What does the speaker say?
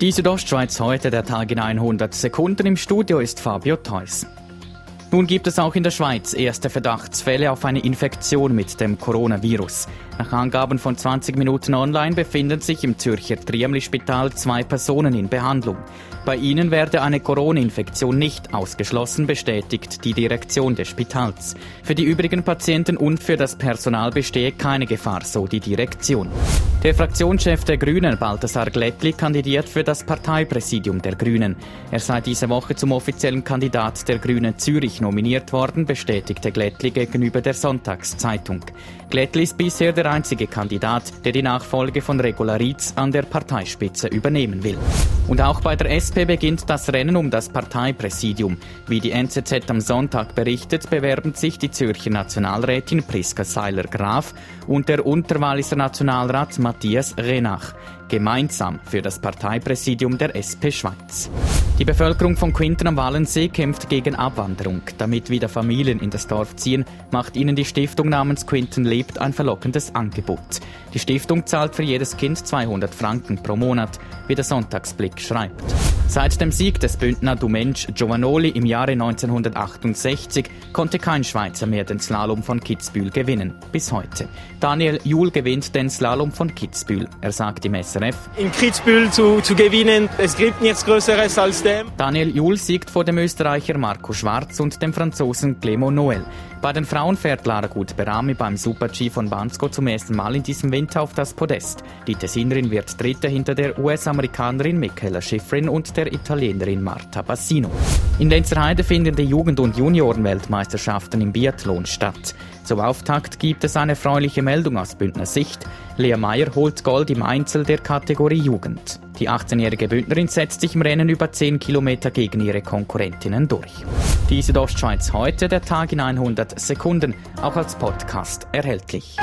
Die Südostschweiz heute, der Tag in 100 Sekunden. Im Studio ist Fabio Theus. Nun gibt es auch in der Schweiz erste Verdachtsfälle auf eine Infektion mit dem Coronavirus. Nach Angaben von 20 Minuten online befinden sich im Zürcher Triemli-Spital zwei Personen in Behandlung. Bei ihnen werde eine Corona-Infektion nicht ausgeschlossen, bestätigt die Direktion des Spitals. Für die übrigen Patienten und für das Personal bestehe keine Gefahr, so die Direktion. Der Fraktionschef der Grünen, Balthasar Glättli, kandidiert für das Parteipräsidium der Grünen. Er sei diese Woche zum offiziellen Kandidat der Grünen Zürich nominiert worden, bestätigte Glättli gegenüber der Sonntagszeitung. Glättli ist bisher der einzige Kandidat, der die Nachfolge von Regularitz an der Parteispitze übernehmen will. Und auch bei der SP beginnt das Rennen um das Parteipräsidium. Wie die NZZ am Sonntag berichtet, bewerben sich die Zürcher Nationalrätin Priska Seiler-Graf und der Unterwalliser Nationalrat Matthias Renach gemeinsam für das Parteipräsidium der SP Schweiz. Die Bevölkerung von Quinten am Wallensee kämpft gegen Abwanderung. Damit wieder Familien in das Dorf ziehen, macht ihnen die Stiftung namens Quinten lebt ein verlockendes Angebot. Die Stiftung zahlt für jedes Kind 200 Franken pro Monat, wie der Sonntagsblick schreibt. Seit dem Sieg des Bündner Du Mensch Giovanoli im Jahre 1968 konnte kein Schweizer mehr den Slalom von Kitzbühel gewinnen. Bis heute. Daniel Juhl gewinnt den Slalom von Kitzbühel. Er sagt im SRF. In Kitzbühel zu, zu gewinnen, es gibt nichts Größeres als dem. Daniel Juhl siegt vor dem Österreicher Marco Schwarz und dem Franzosen Clément Noël. Bei den Frauen fährt Lara Gut-Berami beim Super-G von Bansko zum ersten Mal in diesem Winter auf das Podest. Die Tessinerin wird Dritte hinter der US-Amerikanerin Michaela Schifrin und der Italienerin Marta Bassino. In Lenzerheide finden die Jugend- und Juniorenweltmeisterschaften im Biathlon statt. Zum Auftakt gibt es eine erfreuliche Meldung aus Bündner Sicht. Lea Meyer holt Gold im Einzel der Kategorie Jugend. Die 18-jährige Bündnerin setzt sich im Rennen über 10 Kilometer gegen ihre Konkurrentinnen durch. Die Südostschweiz heute, der Tag in 100 Sekunden, auch als Podcast erhältlich.